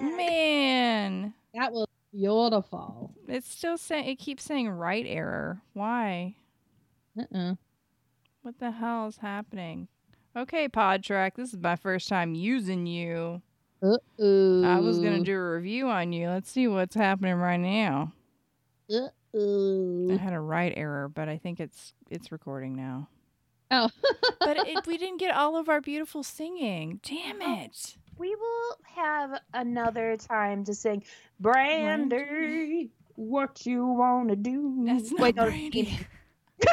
Man, That was beautiful. it's still saying it keeps saying right error. Why? Uh-uh. What the hell is happening? Okay, PodTrak, this is my first time using you. Uh-oh. I was gonna do a review on you. Let's see what's happening right now. I Uh-oh. had a right error, but I think it's it's recording now. Oh. But it, we didn't get all of our beautiful singing. Damn oh. it! We will have another time to sing Brandy, what you wanna do. That's not Wait, no, Brandy.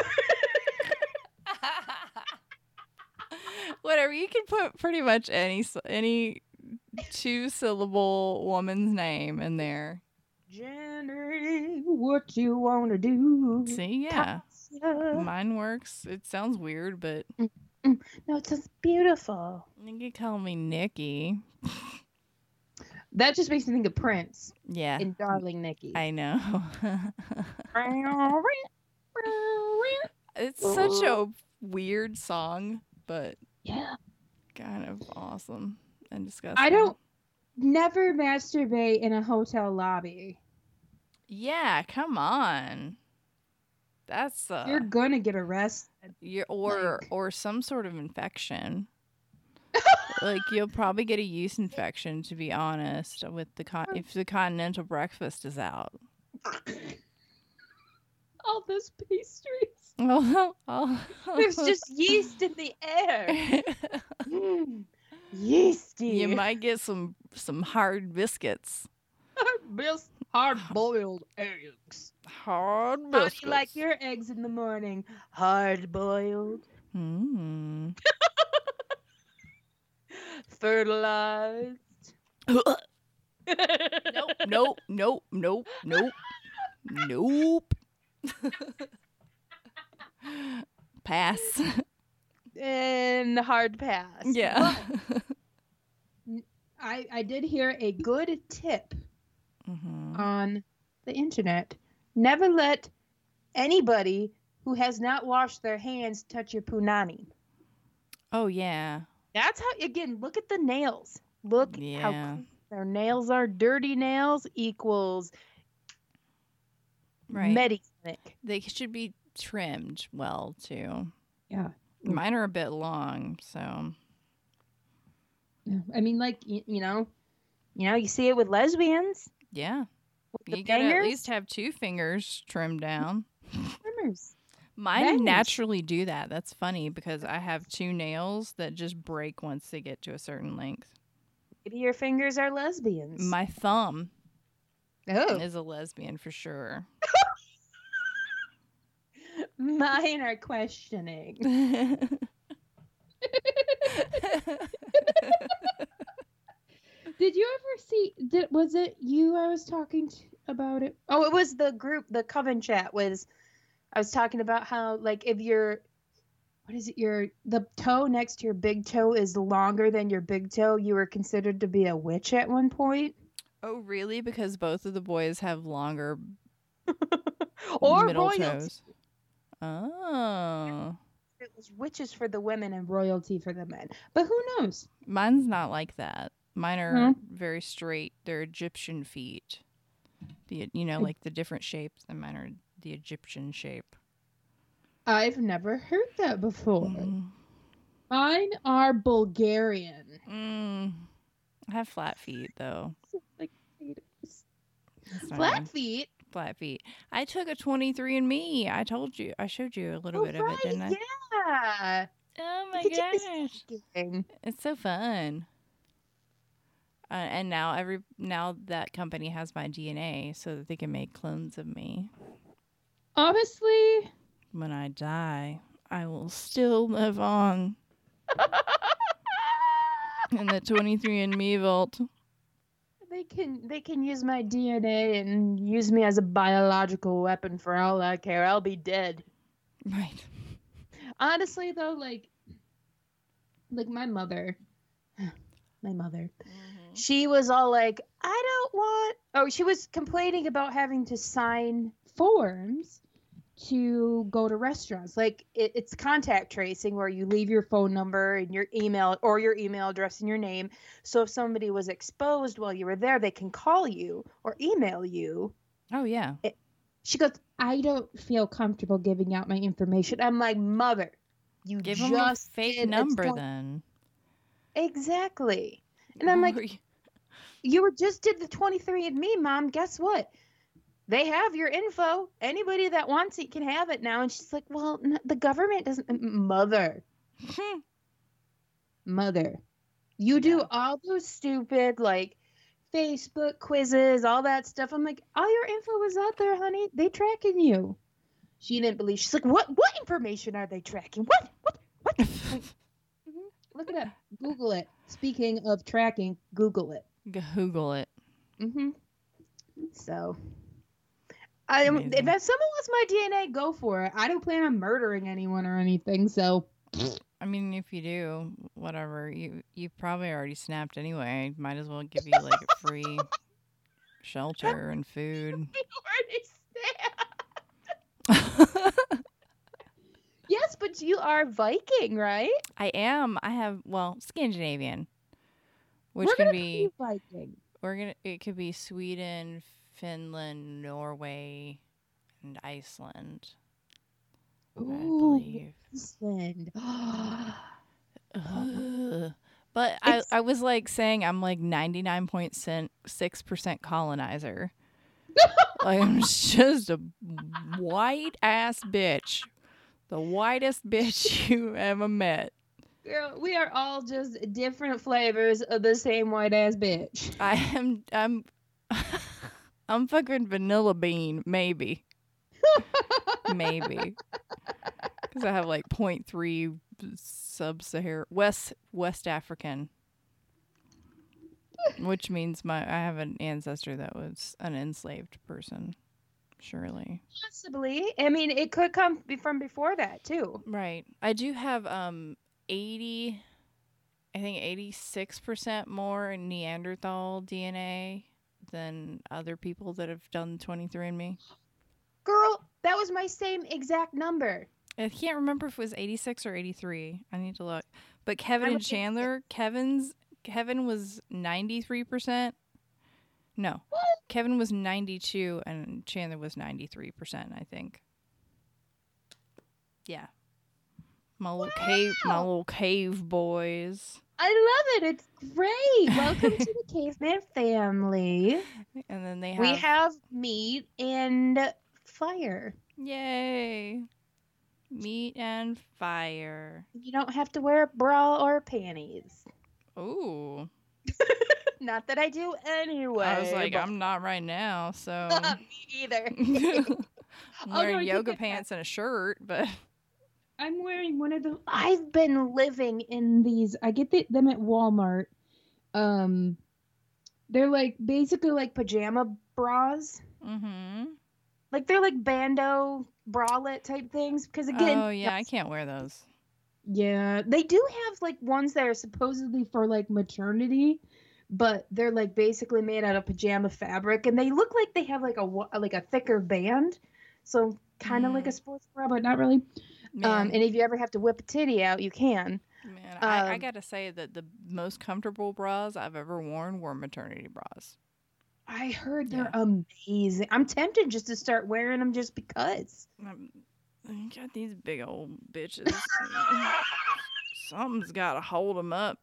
Whatever. You can put pretty much any any two syllable woman's name in there. Jenny, what you wanna do. See, yeah, Tasha. mine works. It sounds weird, but mm. No, it sounds beautiful. you can call me Nikki. That just makes me think of Prince Yeah, And Darling Nikki. I know. it's such a weird song, but yeah. kind of awesome and disgusting. I don't never masturbate in a hotel lobby. Yeah, come on. That's uh, You're gonna get arrested. You or like- or some sort of infection. like you'll probably get a yeast infection, to be honest, with the con- if the continental breakfast is out. All those pastries. Oh, There's just yeast in the air. Mm, yeasty. you might get some some hard biscuits. Best hard boiled eggs. Hard boiled. How do you like your eggs in the morning? Hard boiled, Mm. fertilized. nope, nope, nope, nope, nope, nope. Pass. and hard pass. yeah. I I did hear a good tip Mhm. On the internet. Never let Anybody who has not washed their hands touch your punani. Oh yeah. That's how. Again, look at the nails. Look how Yeah. clean their nails are. Dirty nails equals Right. Mediclinic. They should be trimmed well too. yeah. Mine are a bit long, so yeah. I mean, like y- you know, You know, you see it with lesbians. yeah. You gotta at least have two fingers trimmed down. Trimmers. Mine naturally do that. That's funny because I have two nails that just break once they get to a certain length. Maybe your fingers are lesbians. My thumb oh, is a lesbian for sure. Mine are questioning. did you ever see? Did was it you I was talking to about it? Oh, it was the group, the coven chat was. I was talking about how, like, if your, what is it? Your the toe next to your big toe is longer than your big toe. You were considered to be a witch at one point, oh, really? Because both of the boys have longer or middle royalty. toes. Oh, It was witches for the women and Royalty for the men, but who knows? mine's not like that. Mine are Hmm. very straight. They're Egyptian feet. The you know like the different shapes, and mine are the Egyptian shape. I've never heard that before. Mm. Mine are Bulgarian. Mm. I have flat feet though. Like potatoes. That's not flat feet. flat feet. I took a 23andMe. I told you. I showed you a little Oh, bit of it, didn't I? yeah. Oh my gosh. It's so fun. Uh, and now every now that company has my DNA so that they can make clones of me. Honestly, When I die, I will still live on in the 23andMe vault. They can they can use my DNA and use me as a biological weapon for all I care. I'll be dead. Right. honestly though, like, like my mother, my mother, Mm-hmm. She was all like, "I don't want." Oh, she was complaining about having to sign. forms to go to restaurants. Like it, it's contact tracing where you leave your phone number and your email or your email address and your name. So if somebody was exposed while you were there, they can call you or email you. Oh yeah. She goes, I don't feel comfortable giving out my information. I'm like, mother, you Give just them a fake number then. Exactly. And I'm like, you were just did the 23andMe, mom. Guess what? They have your info. Anybody that wants it can have it now. And she's like, well, n- the government doesn't. Mother, hmm. mother, you do all those stupid like Facebook quizzes, all that stuff. I'm like, all your info is out there, honey. They tracking you. She didn't believe. She's like, what? What information are they tracking? What? What? What? Look it up. Google it. Speaking of tracking, Google it. Google it. Mm-hmm. So, I am- if that- someone wants my DNA, go for it. I don't plan on murdering anyone or anything. So, I mean, if you do, whatever, you you probably already snapped anyway. Might as well give you like free shelter and food. yes, but you are Viking, right? I am. I have well, Scandinavian, which can be Viking. we're gonna it could be Sweden, Finland, Norway, and Iceland. I Ooh, believe. Iceland. But I, I was like saying I'm like 99.6% colonizer. like I'm just a white ass bitch. The whitest bitch you ever met. Girl, we are all just different flavors of the same white ass bitch. I am I'm I'm fucking vanilla bean, maybe. maybe. Cuz I have like 0.3 sub-Saharan West West African. Which means my I have an ancestor that was an enslaved person. Surely. Possibly. I mean, it could come from before that too. Right. I do have um 80 I think 86% more Neanderthal DNA than other people that have done 23andMe. Girl, that was my same exact number. I can't remember if it was 86 or 83. I need to look. But Kevin and Chandler, Kevin's Kevin was 93%. No. What? Kevin was 92 and Chandler was 93%, I think. Yeah. My little cave my little cave boys. I love it. It's great. Welcome to the caveman family. And then they have We have meat and fire. Yay. Meat and fire. You don't have to wear a bra or panties. Ooh. Not that I do anyway. I was like, but- I'm not right now, so me either. I'm Oh, wearing no, yoga get that. pants and a shirt, but I'm wearing one of the. I've been living in these. I get the, them at Walmart. Um, They're like basically like pajama bras. mm-hmm. Like they're like bando bralette type things. Because again, oh yeah, I can't wear those. Yeah, they do have like ones that are supposedly for like maternity, but they're like basically made out of pajama fabric, and they look like they have like a like a thicker band, so kind of like a sports bra, but not really. Um, and if you ever have to whip a titty out, you can. man I, I um, gotta say that the most comfortable bras I've ever worn were maternity bras. I heard they're amazing. I'm tempted just to start wearing them just because. Um, you got these big old bitches. Something's got to hold them up.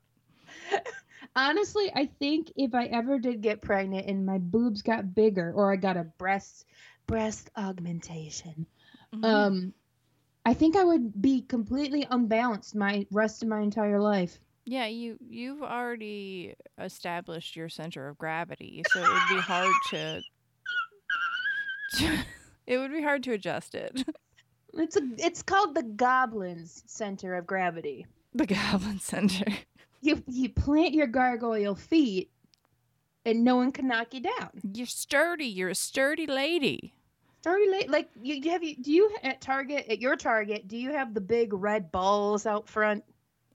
Honestly, I think if I ever did get pregnant and my boobs got bigger, or I got a Breast breast augmentation. Mhm. um, I think I would be completely unbalanced my rest of my entire life. Yeah, you you've already established your center of gravity, so it would be hard to. it would be hard to adjust it. It's a it's called the Goblin's center of gravity. The goblin center. You you plant your gargoyle feet, and no one can knock you down. You're sturdy. You're a sturdy lady. Sturdy late. Like you, you have you do you at Target at your Target do you have the big red balls out front?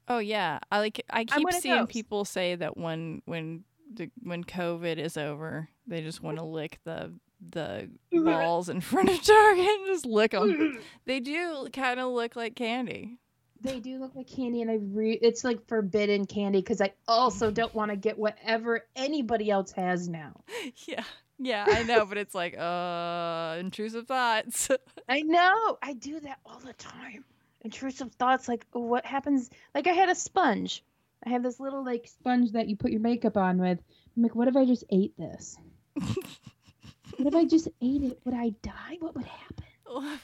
Oh yeah, I like. I keep seeing people say that when when the when COVID is over, they just want to lick the the balls in front of Target and just lick them. They do kind of look like candy. They do look like candy, and I re- it's like forbidden candy because I also don't want to get whatever anybody else has now. Yeah. Yeah, I know, but it's like, uh, intrusive thoughts. I know. I do that all the time. Intrusive thoughts like what happens like I had a sponge. I have this little like Sponge that you put your makeup on with. I'm like, what if I just ate this? what if I just ate it? Would I die? What would happen?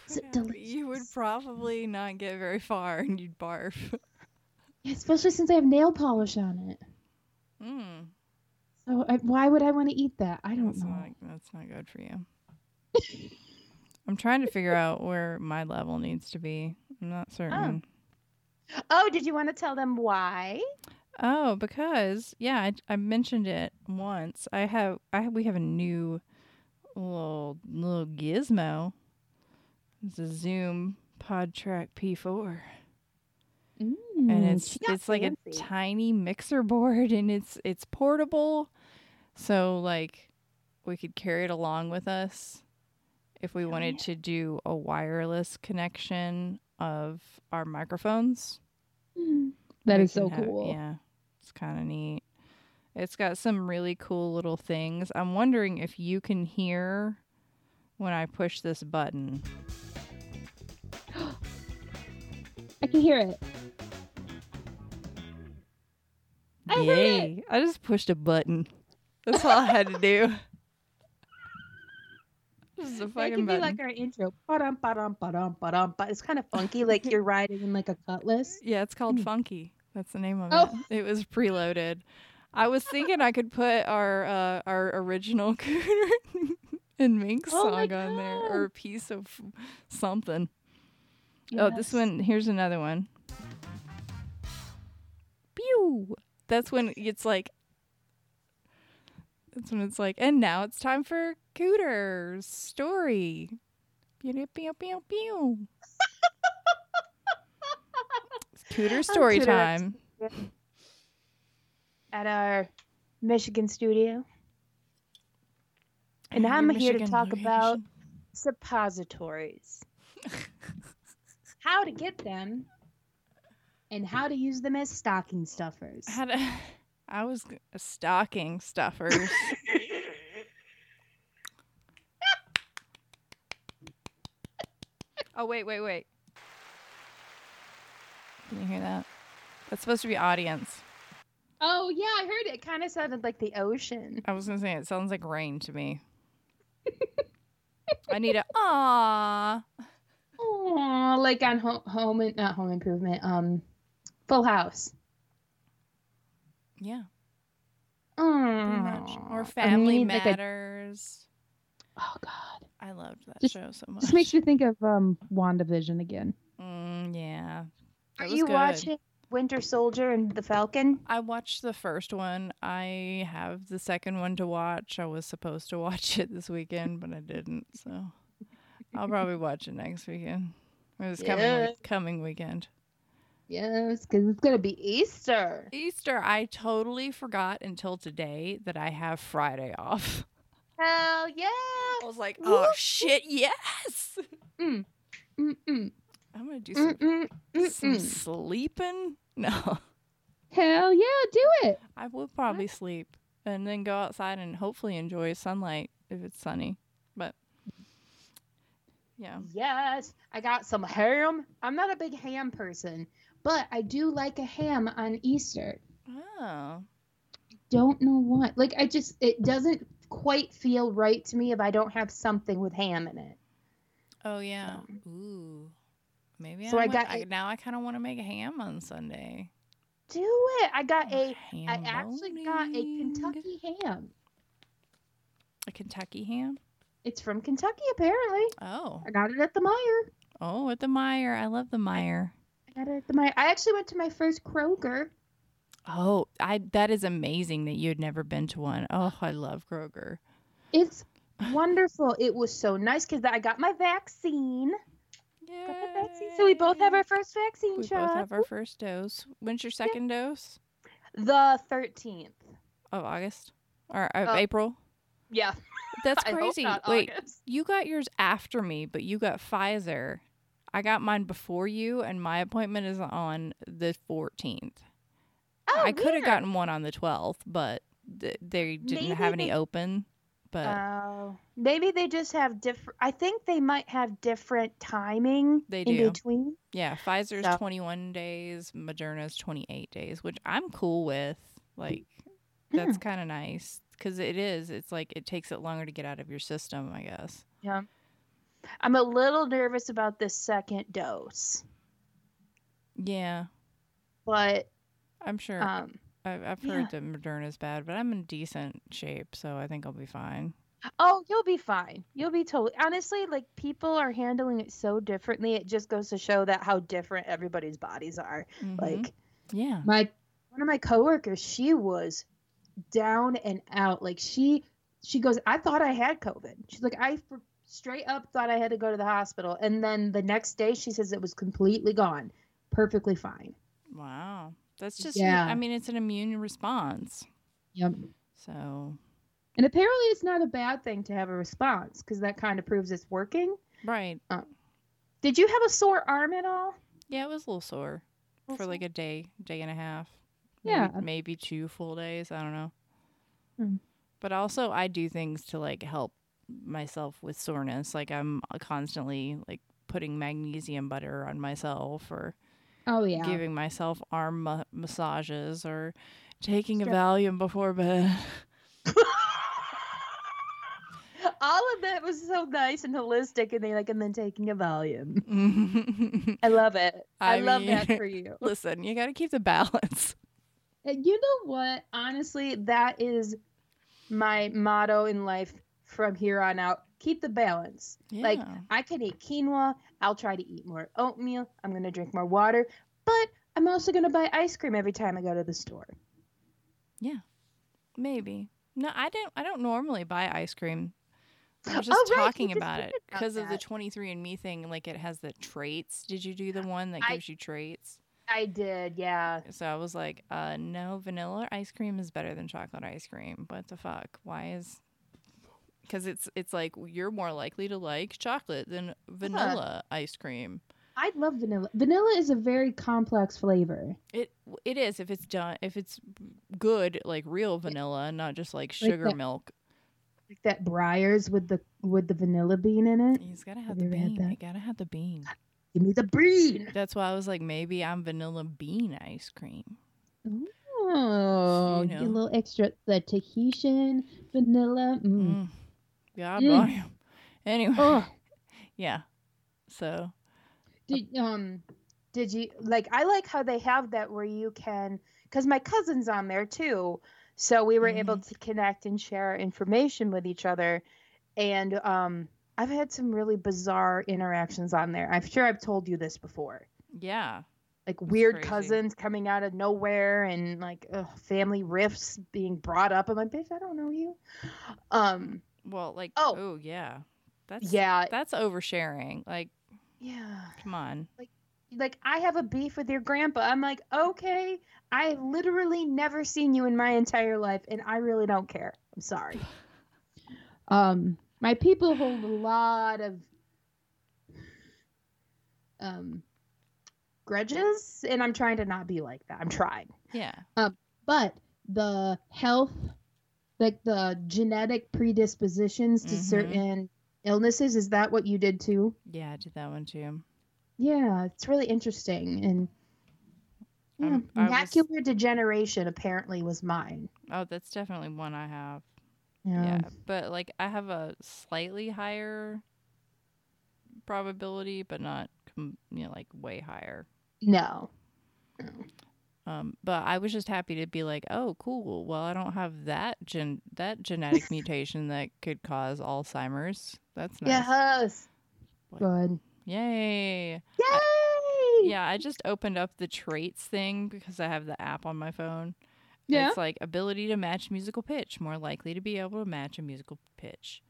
Is it you would probably not get very far and you'd barf. Especially since I have nail polish on it. Mm, So I, why would I want to eat that? I don't that's know. not that's not good for you. I'm trying to figure out where my level needs to be. I'm not certain. Oh, did you want to tell them why? Oh, because yeah, I, I mentioned it once. I have I have, we have a new little little gizmo. It's a Zoom PodTrak P4, and Mm, it's she got it's like a tiny mixer board, and it's it's portable, so like we could carry it along with us if we wanted to do a wireless connection of our microphones. that we is so have- cool. Yeah, it's kind of neat. It's got some really cool little things. I'm wondering if you can hear when I push this button. I can hear it. I heard it. Yay! I just pushed a button. That's all I had to do. This is a fucking could be button. like our intro. Ba-dum, ba-dum, ba-dum, ba-dum, ba- It's kind of funky, like you're riding in like a cutlass. yeah, it's called Mm. Funky. That's the name of Oh. it. It was preloaded. I was thinking I could put our uh, our original Cooter and Mink Oh song my on there, or a piece of something. Oh, this one. Here's another one. Pew. That's when it's like. That's when it's like, and now it's time for Cooter's story. Pew pew pew pew Cooter story time. at our Michigan studio. And I'm here to talk about suppositories. how to get them and how to use them as stocking stuffers. How to, I was g- a stocking stuffers. oh wait, wait, wait. Can you hear that? That's supposed to be audience. oh yeah, I heard it. Kind of sounded like the ocean. I was gonna say it sounds like rain to me. I need a ah. Oh, like on home, home and not home improvement. Um, Full House. Yeah, Oh, pretty much. Or Family like a- Matters. Oh God, I loved that Just- show so much. just makes you think of um WandaVision again. Mm, yeah. Are That was you good. watching Winter Soldier and the Falcon? I watched the first one. I have the second one to watch. I was supposed to watch it this weekend, but I didn't. So I'll probably watch it next weekend. This coming Yeah. coming weekend. Yes, because it's gonna be Easter. Easter. I totally forgot until today that I have Friday off. Hell yeah! I was like, Woo. oh shit, yes. Mm-mm. I'm gonna do mm, some, Mm-mm. some mm. sleeping. No, Hell yeah, do it. I will probably sleep and then go outside and hopefully enjoy sunlight if it's sunny. Yeah. Yes, I got some ham. I'm not a big ham person, but I do like a ham on Easter. Oh. Don't know why. Like I just it doesn't quite feel right to me if I don't have something with ham in it. Oh yeah. Ooh. Maybe So I, I got I now I kind of want to make a ham on Sunday. Do it. I got a ham I actually got a. Kentucky ham. A Kentucky ham. It's from Kentucky apparently. Oh. I got it at the Meijer. Oh, at the Meijer. I love the Meijer. I got it at the Meijer. I actually went to my first Kroger. Oh, I that is amazing that you had never been to one. Oh, I love Kroger. It's wonderful. It was so nice because I got my vaccine. Yeah. Got my vaccine. So we both have our first vaccine We shot. We both have our first dose. When's your second dose? the 13th. Of August or of Uh, April? Yeah. That's crazy. Wait, August. you got yours after me, but you got Pfizer. I got mine before you, and my appointment is on the 14th. Oh, I could have gotten one on the 12th, but th- they didn't Maybe have any they- open. But Oh, maybe they just have different. I think they might have different timing They in do. between. yeah, Pfizer's So- 21 days, Moderna's 28 days, which I'm cool with. Like, Hmm. that's kind of nice because it is. It's like it takes it longer to get out of your system, I guess. Yeah. I'm a little nervous about this second dose, Yeah, but I'm sure. um, I've, I've yeah. heard that is bad, but I'm in decent shape, so I think I'll be fine. oh, you'll be fine. You'll be totally. Honestly, like people are handling it so differently. It just goes to show that how different everybody's bodies are. Mhm. Like yeah, my one of my coworkers, she was down and out. Like she she goes, I thought I had COVID. She's like, I f- straight up thought I had to go to the hospital, and then the next day she says it was completely gone, perfectly fine. wow. That's just. Yeah. I mean, it's an immune response. Yep. So And apparently, it's not a bad thing to have a response because that kind of proves it's working. right. Uh, did you have a sore arm at all? Yeah, it was a little sore for like a day, day and a half. Yeah. Maybe, maybe two full days. I don't know. Hmm. But also, I do things to like help myself with soreness. Like I'm constantly like putting magnesium butter on myself or Oh yeah. giving myself arm ma- massages or taking a Valium before bed. all of that was so nice and holistic, and they like, and then taking a Valium. I love it. I, I love that for you. Listen, you got to keep the balance. You know what? Honestly, that is my motto in life from here on out. Keep the balance. Yeah. Like, I can eat quinoa. I'll try to eat more oatmeal. I'm going to drink more water. But I'm also going to buy ice cream every time I go to the store. Yeah, maybe. No, I don't. I don't normally buy ice cream. I was Oh, just right, you talking just about it because of the 23andMe thing. Like it has the traits. Did you do the one that I- gives you traits? I did, yeah. So I was like, uh, no, vanilla ice cream is better than chocolate ice cream. What the fuck? Why is? Because it's it's like you're more likely to like chocolate than vanilla ice cream. I love vanilla. Vanilla is a very complex flavor. It it is if it's done if it's good like real vanilla, not just like Like sugar that- milk. Like that Breyers with the with the vanilla bean in it. He's gotta have Have the you ever had bean. You gotta have the bean. Give me the bean. That's why I was like, maybe I'm vanilla bean ice cream. Oh, You know. a little extra the Tahitian vanilla. Mm. Mm. God Mm. Anyway, Oh, yeah. So did um, did you like? I like how they have that where you can, because my cousin's on there too, so we were able to connect and share information with each other, and um, I've had some really bizarre interactions on there. I'm sure I've told you this before. yeah, like weird crazy. cousins coming out of nowhere and like ugh, family rifts being brought up. I'm like, bitch, I don't know you. Um, well, like Oh. oh, yeah, that's yeah, that's oversharing. Like, yeah. come on. Like I have a beef with your grandpa. I'm like, okay, I literally never seen you in my entire life, and I really don't care. I'm sorry. Um, my people hold a lot of um grudges, and I'm trying to not be like that. I'm trying. Yeah, but the health like the genetic predispositions to Mhm. certain illnesses is that what you did too yeah, I did that one too. yeah it's really interesting and yeah, Um, I was- macular degeneration apparently was mine Oh, that's definitely one I have. Yeah, Yeah, but like I have a slightly higher probability, but not com- you know like way higher. no Um, but I was just happy to be like, oh, cool. Well, I don't have that gen that genetic mutation that could cause Alzheimer's. That's nice. yes Like- good Yay! yay Yeah, I just opened up the traits thing because I have the app on my phone. Yeah It's like ability to match musical pitch, more likely to be able to match a musical pitch.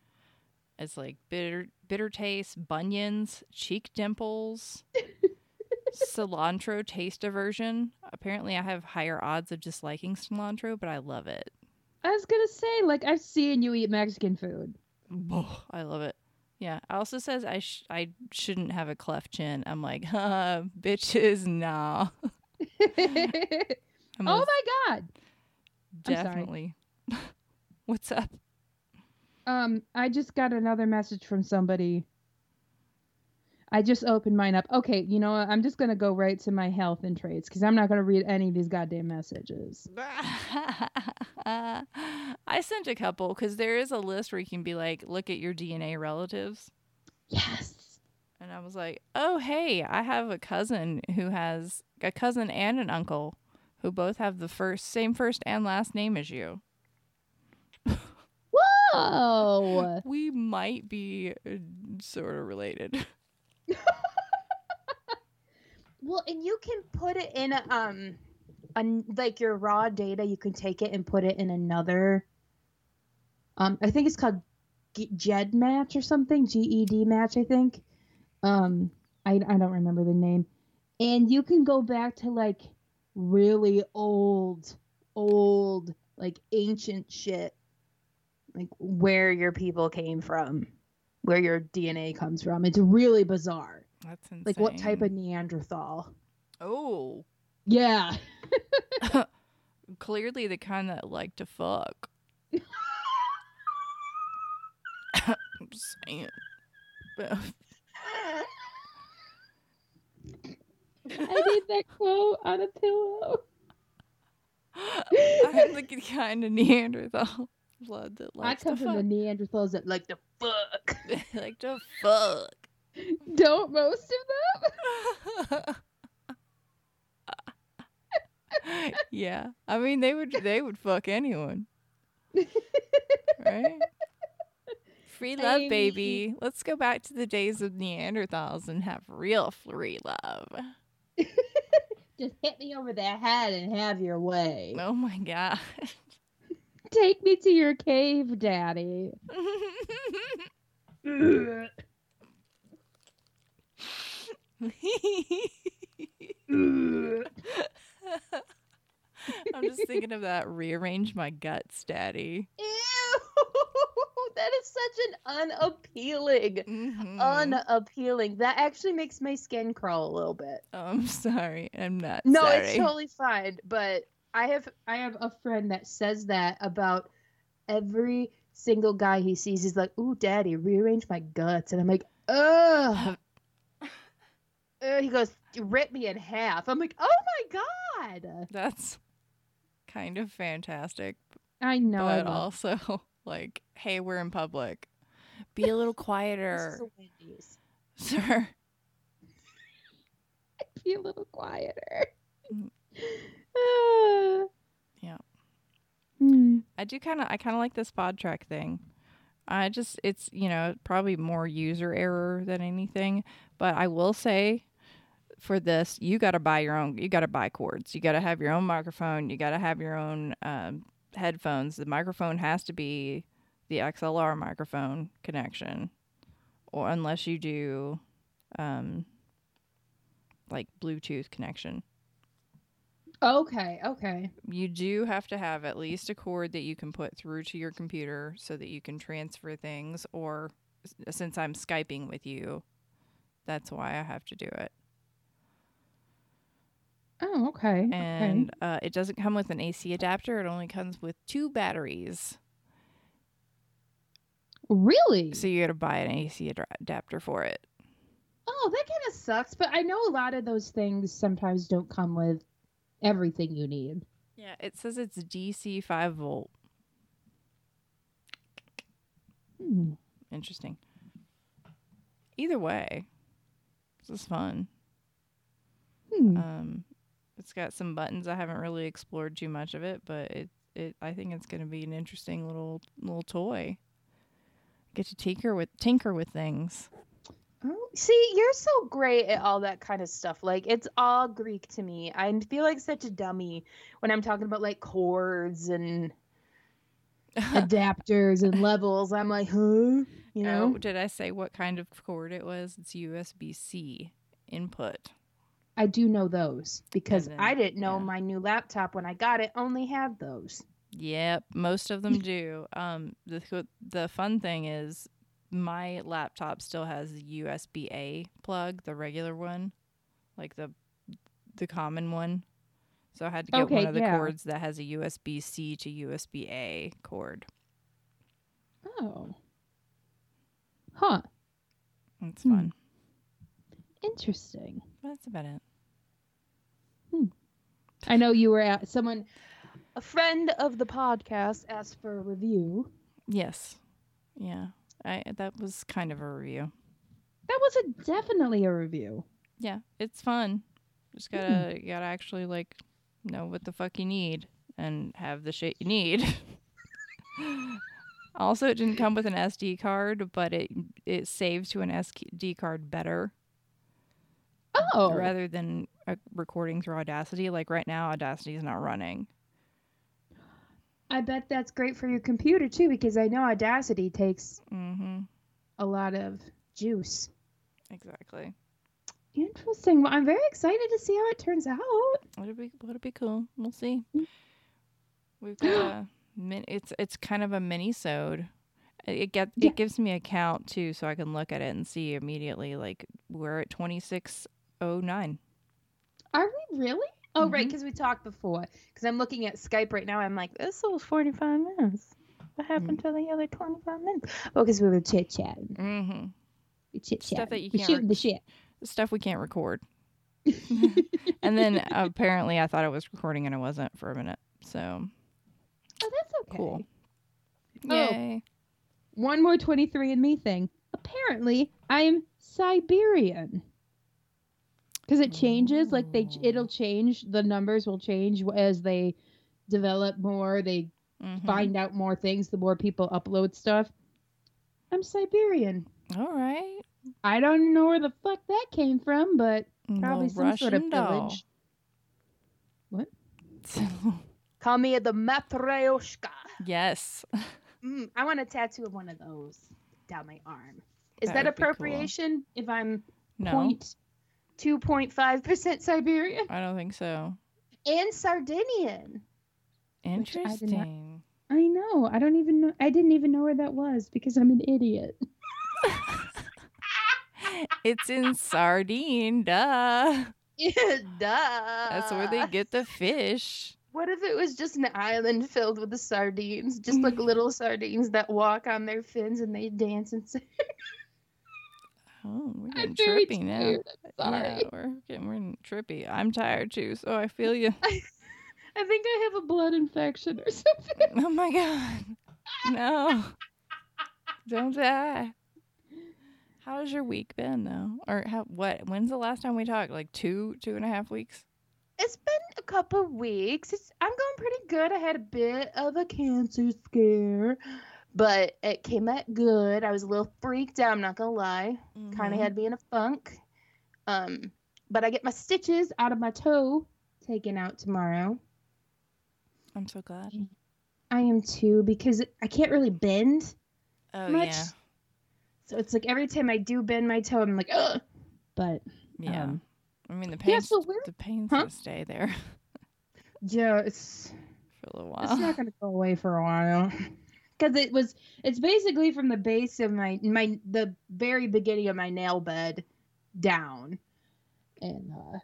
It's like bitter bitter taste, bunions, cheek dimples, cilantro taste aversion. Apparently I have higher odds of disliking cilantro, but I love it. i was gonna say like i've seen you eat mexican food I love it. Yeah. It also says I sh- I shouldn't have a cleft chin. I'm like, huh, bitches, nah. Oh my god. Definitely. What's up? Um, I just got another message from somebody. I just opened mine up. Okay, you know what? I'm just gonna go right to my health and traits because I'm not gonna read any of these goddamn messages. I sent a couple because there is a list where you can be like, look at your DNA relatives. Yes. And I was like, oh, hey, I have a cousin who has a cousin and an uncle who both have the first, same first and last name as you. Whoa. We might be sort of related. Well, and you can put it in a, um, an like your raw data. You can take it and put it in another. Um, I think it's called GEDmatch or something. GEDmatch, I think. Um, I I don't remember the name, and you can go back to like really old, old, like ancient shit, like where your people came from, where your DNA comes from. It's really bizarre. That's insane. Like what type of Neanderthal? Oh, Yeah. clearly the kind that like to fuck. I'm saying. I need that quote on a pillow. I'm the kind of Neanderthal blood that I come from fuck. the Neanderthals that like the fuck. like to fuck. Don't most of them? yeah, I mean they would they would fuck anyone, right? Free love, I baby. Let's go back to the days of Neanderthals and have real free love. Just hit me over the head and have your way. Oh my god. Take me to your cave, Daddy. I'm just thinking of that rearrange my guts, daddy. Ew! That is such an unappealing, Mhm. unappealing. That actually makes my skin crawl a little bit. Oh, I'm sorry. I'm not No, sorry. it's totally fine. But I have I have a friend that says that about every single guy he sees. He's like, "Ooh, daddy, rearrange my guts," and I'm like, "Ugh." Uh, he goes, "Rip me in half." I'm like, "Oh my god!" That's kind of fantastic, I know. But also like, hey, we're in public. Be a little quieter, sir. be a little quieter. Mm. Ah. Yeah. Hmm. I do kind of I kind of like this PodTrak thing. I just it's you know probably more user error than anything, but I will say for this you got to buy your own you got to buy cords. You got to have your own microphone, you got to have your own um, headphones. The microphone has to be the XLR microphone connection or unless you do um like Bluetooth connection Okay, okay. you do have to have at least a cord that you can put through to your computer so that you can transfer things or since I'm skyping with you that's why I have to do it Oh, okay. and uh, it doesn't come with an AC adapter it only comes with two batteries. Really? so you got to buy an AC ad- adapter for it Oh, that kind of sucks. But I know a lot of those things sometimes don't come with everything you need. yeah it says it's DC 5 volt Hmm. interesting either way this is fun Hmm. Um, it's got some buttons. I haven't really explored too much of it, but it it I think it's going to be an interesting little little toy. Get to tinker with tinker with things. Oh, see, you're so great at all that kind of stuff. Like it's all Greek to me. I feel like such a dummy when I'm talking about like chords and adapters and levels. I'm like, huh? You oh, know? Oh, did I say what kind of cord it was? It's USB C input. I do know those because then- I didn't know yeah. my new laptop when I got it only had those. Yep, most of them do. Um, the the fun thing is, my laptop still has the USB A plug, the regular one, like the the common one. So I had to get Okay, one of the yeah. cords that has a USB C to USB A cord. Oh. Huh. It's Hmm. fun. Interesting. That's about it. Hmm. I know you were at someone. A friend of the podcast asked for a review. Yes. Yeah. I that was kind of a review. That was a, definitely a review. Yeah, it's fun. Just gotta you gotta actually like know what the fuck you need and have the shit you need. also, it didn't come with an SD card, but it it saves to an SD card better Oh. rather than uh, recording through Audacity. Like right now, Audacity is not running. I bet that's great for your computer too, because I know Audacity takes Mm-hmm. a lot of juice. Exactly. Interesting. Well, I'm very excited to see how it turns out. It'll be it'll be cool. We'll see. Mm. We've got a min- it's it's kind of a mini sode. It get Yeah. it gives me a count too, so I can look at it and see immediately. Like we're at twenty six oh nine. Are we really? Oh, right, Mhm. because we talked before. Because I'm looking at Skype right now. I'm like, this was 45 minutes. What happened to the other 25 minutes? Oh, because we were chit chatting. Mm-hmm. We chit Stuff that you can't rec- the shit. Stuff we can't record. and then apparently I thought I was recording and I wasn't for a minute. So Oh, that's okay. cool. Oh. Yay! One more 23andMe thing. Apparently, I'm Siberian. Because it changes, like they, it'll change. The numbers will change as they develop more. They Mhm. find out more things. The more people upload stuff. I'm Siberian. All right. I don't know where the fuck that came from, but probably Little some sort of doll. village. What call me the Matryoshka. yes. Mm, I want a tattoo of one of those down my arm. Is That that, would be cool. appropriation if I'm No, point two point five percent Siberian I don't think so. and Sardinian? Which I not- Interesting. I know. I don't even know. I didn't even know where that was because I'm an idiot. it's in Sardine, duh. Yeah, duh. That's where they get the fish. What if it was just an island filled with the sardines, just like little sardines that walk on their fins and they dance and sing? Oh, we're I'm getting very trippy now. tired. I'm uh, Yeah, sorry. we're getting we're trippy. I'm tired too, so I feel you. I think I have a blood infection or oh something. oh my god, no! Don't die. How's your week been though? Or how? What? When's the last time we talked? Like two, two and a half weeks. It's been a couple weeks. It's, I'm going pretty good. I had a bit of a cancer scare, but it came out good. I was a little freaked out. I'm not gonna lie. Kind of had me in a funk. Um, but I get my stitches out of my toe taken out tomorrow. I'm so glad. I am too because I can't really bend. Oh much. yeah, So it's like every time I do bend my toe, I'm like, ugh. But yeah. Um, I mean the pain. yeah, so the pain's Huh? gonna stay there yeah, it's for a little while. It's not to go away for a while. Because it was it's basically from the base of my my the very beginning of my nail bed down and uh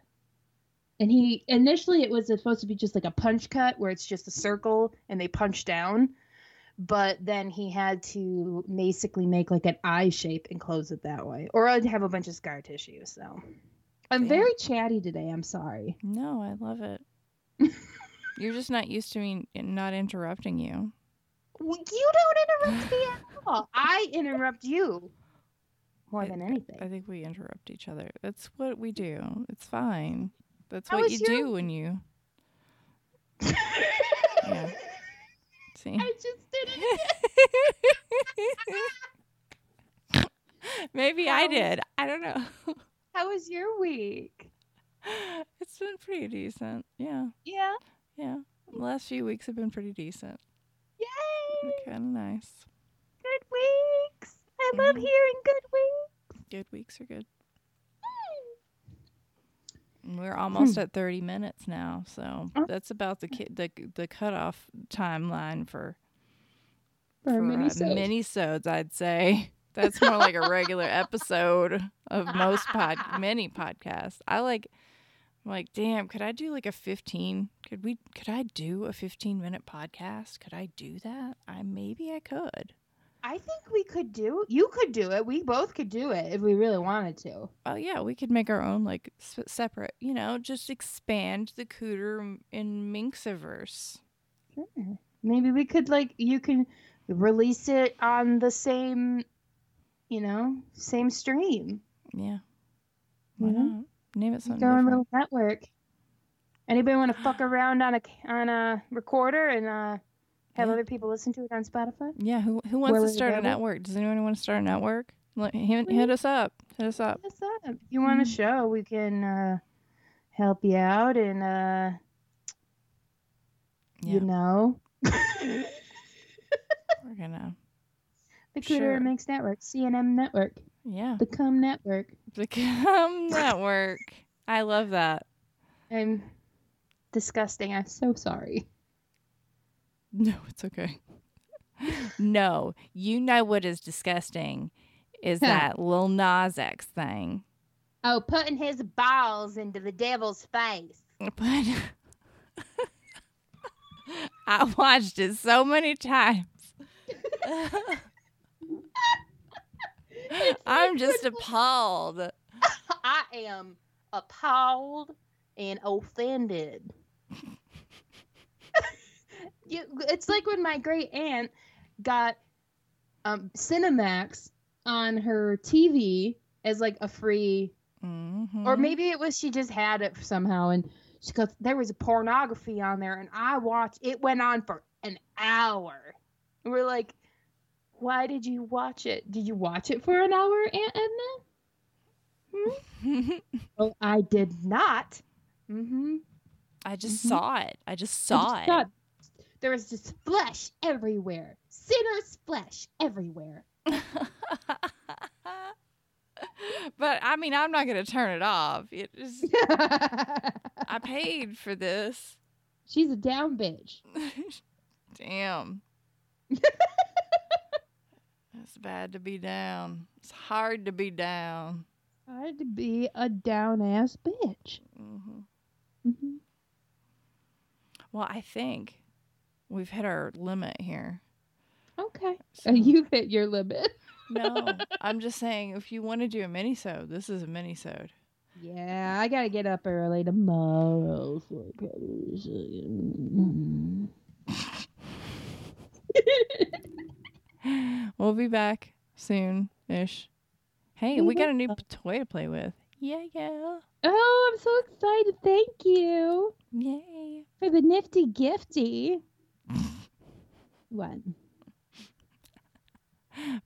and he initially it was supposed to be just like a punch cut where it's just a circle and they punch down but then he had to basically make like an eye shape and close it that way or i'd have a bunch of scar tissue so I'm Damn. very chatty today. I'm sorry. No, I love it. You're just not used to me not interrupting you. Well, you don't interrupt me at all i interrupt you more I- than anything I think we interrupt each other. That's what we do. It's fine. That's How what you your- do when you yeah. See. I just did it. Maybe I How- did. I don't know. How was your week? it's been pretty decent. Yeah. Yeah. Yeah. The last few weeks have been pretty decent. Yay! Kind of nice. Good weeks. I love Mhm. hearing good weeks. Good weeks are good. We're almost at 30 minutes now, so Oh. that's about the ki- the the cutoff timeline for For for uh, mini-sode. mini-sodes, I'd say. That's more like a regular episode of most pod many podcasts. I like I'm like, damn, could I do like a 15? Could we could I do a 15 minute podcast? Could I do that? I maybe I could. I think we could do. You could do it. We both could do it if we really wanted to. Oh yeah, we could make our own like separate, you know, just expand the cooter in Minxiverse. Sure. Maybe we could like you can release it on the same, you know, same stream. Yeah. Why Mhm. not? Name it something different. little network. Anybody want to fuck around on a on a recorder and uh, have Yeah. other people listen to it on Spotify? Yeah, who who wants Where to start a network? Does anyone want to start a network? Hit, Please. hit us up. Hit us up. Yes, uh, If you want a Mhm. show, we can uh, help you out and uh, Yeah, you know. we're gonna. The Cooter Sure. Mix Network, CNM Network, Yeah, the Cum Network. become network. I love that. I'm disgusting. I'm so sorry. No, it's okay. no, you know what is disgusting is Huh. that Lil Nas X thing. Oh, putting his balls into the devil's face. But I watched it so many times. I'm just appalled. I am appalled and offended. you, it's like when my great aunt got um, Cinemax on her TV as like a free, Mhm. or maybe it was she just had it somehow, and she goes, there was a pornography on there, and I watched. It went on for an hour. And we're like, why did you watch it? Did you watch it for an hour, Aunt Edna? Oh, I did not. Mm-hmm. I just Mhm. saw it. I just saw it. God, there was just flesh everywhere. Sinner's flesh everywhere. but I mean, I'm not gonna turn it off. It is, I paid for this. She's a down bitch. Damn. Bad to be down. It's hard to be down. Hard to be a down ass bitch. hmm hmm Well, I think we've hit our limit here. Okay. So- you've hit your limit. no, I'm just saying if you want to do a mini-sode, this is a mini-sode. Yeah, I gotta get up early tomorrow for production. We'll be back soon-ish. Hey, we got a new toy to play with. Yeah, yeah. Oh, I'm so excited. Thank you Yay. for the nifty gifty. One.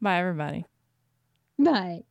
Bye, everybody. Bye.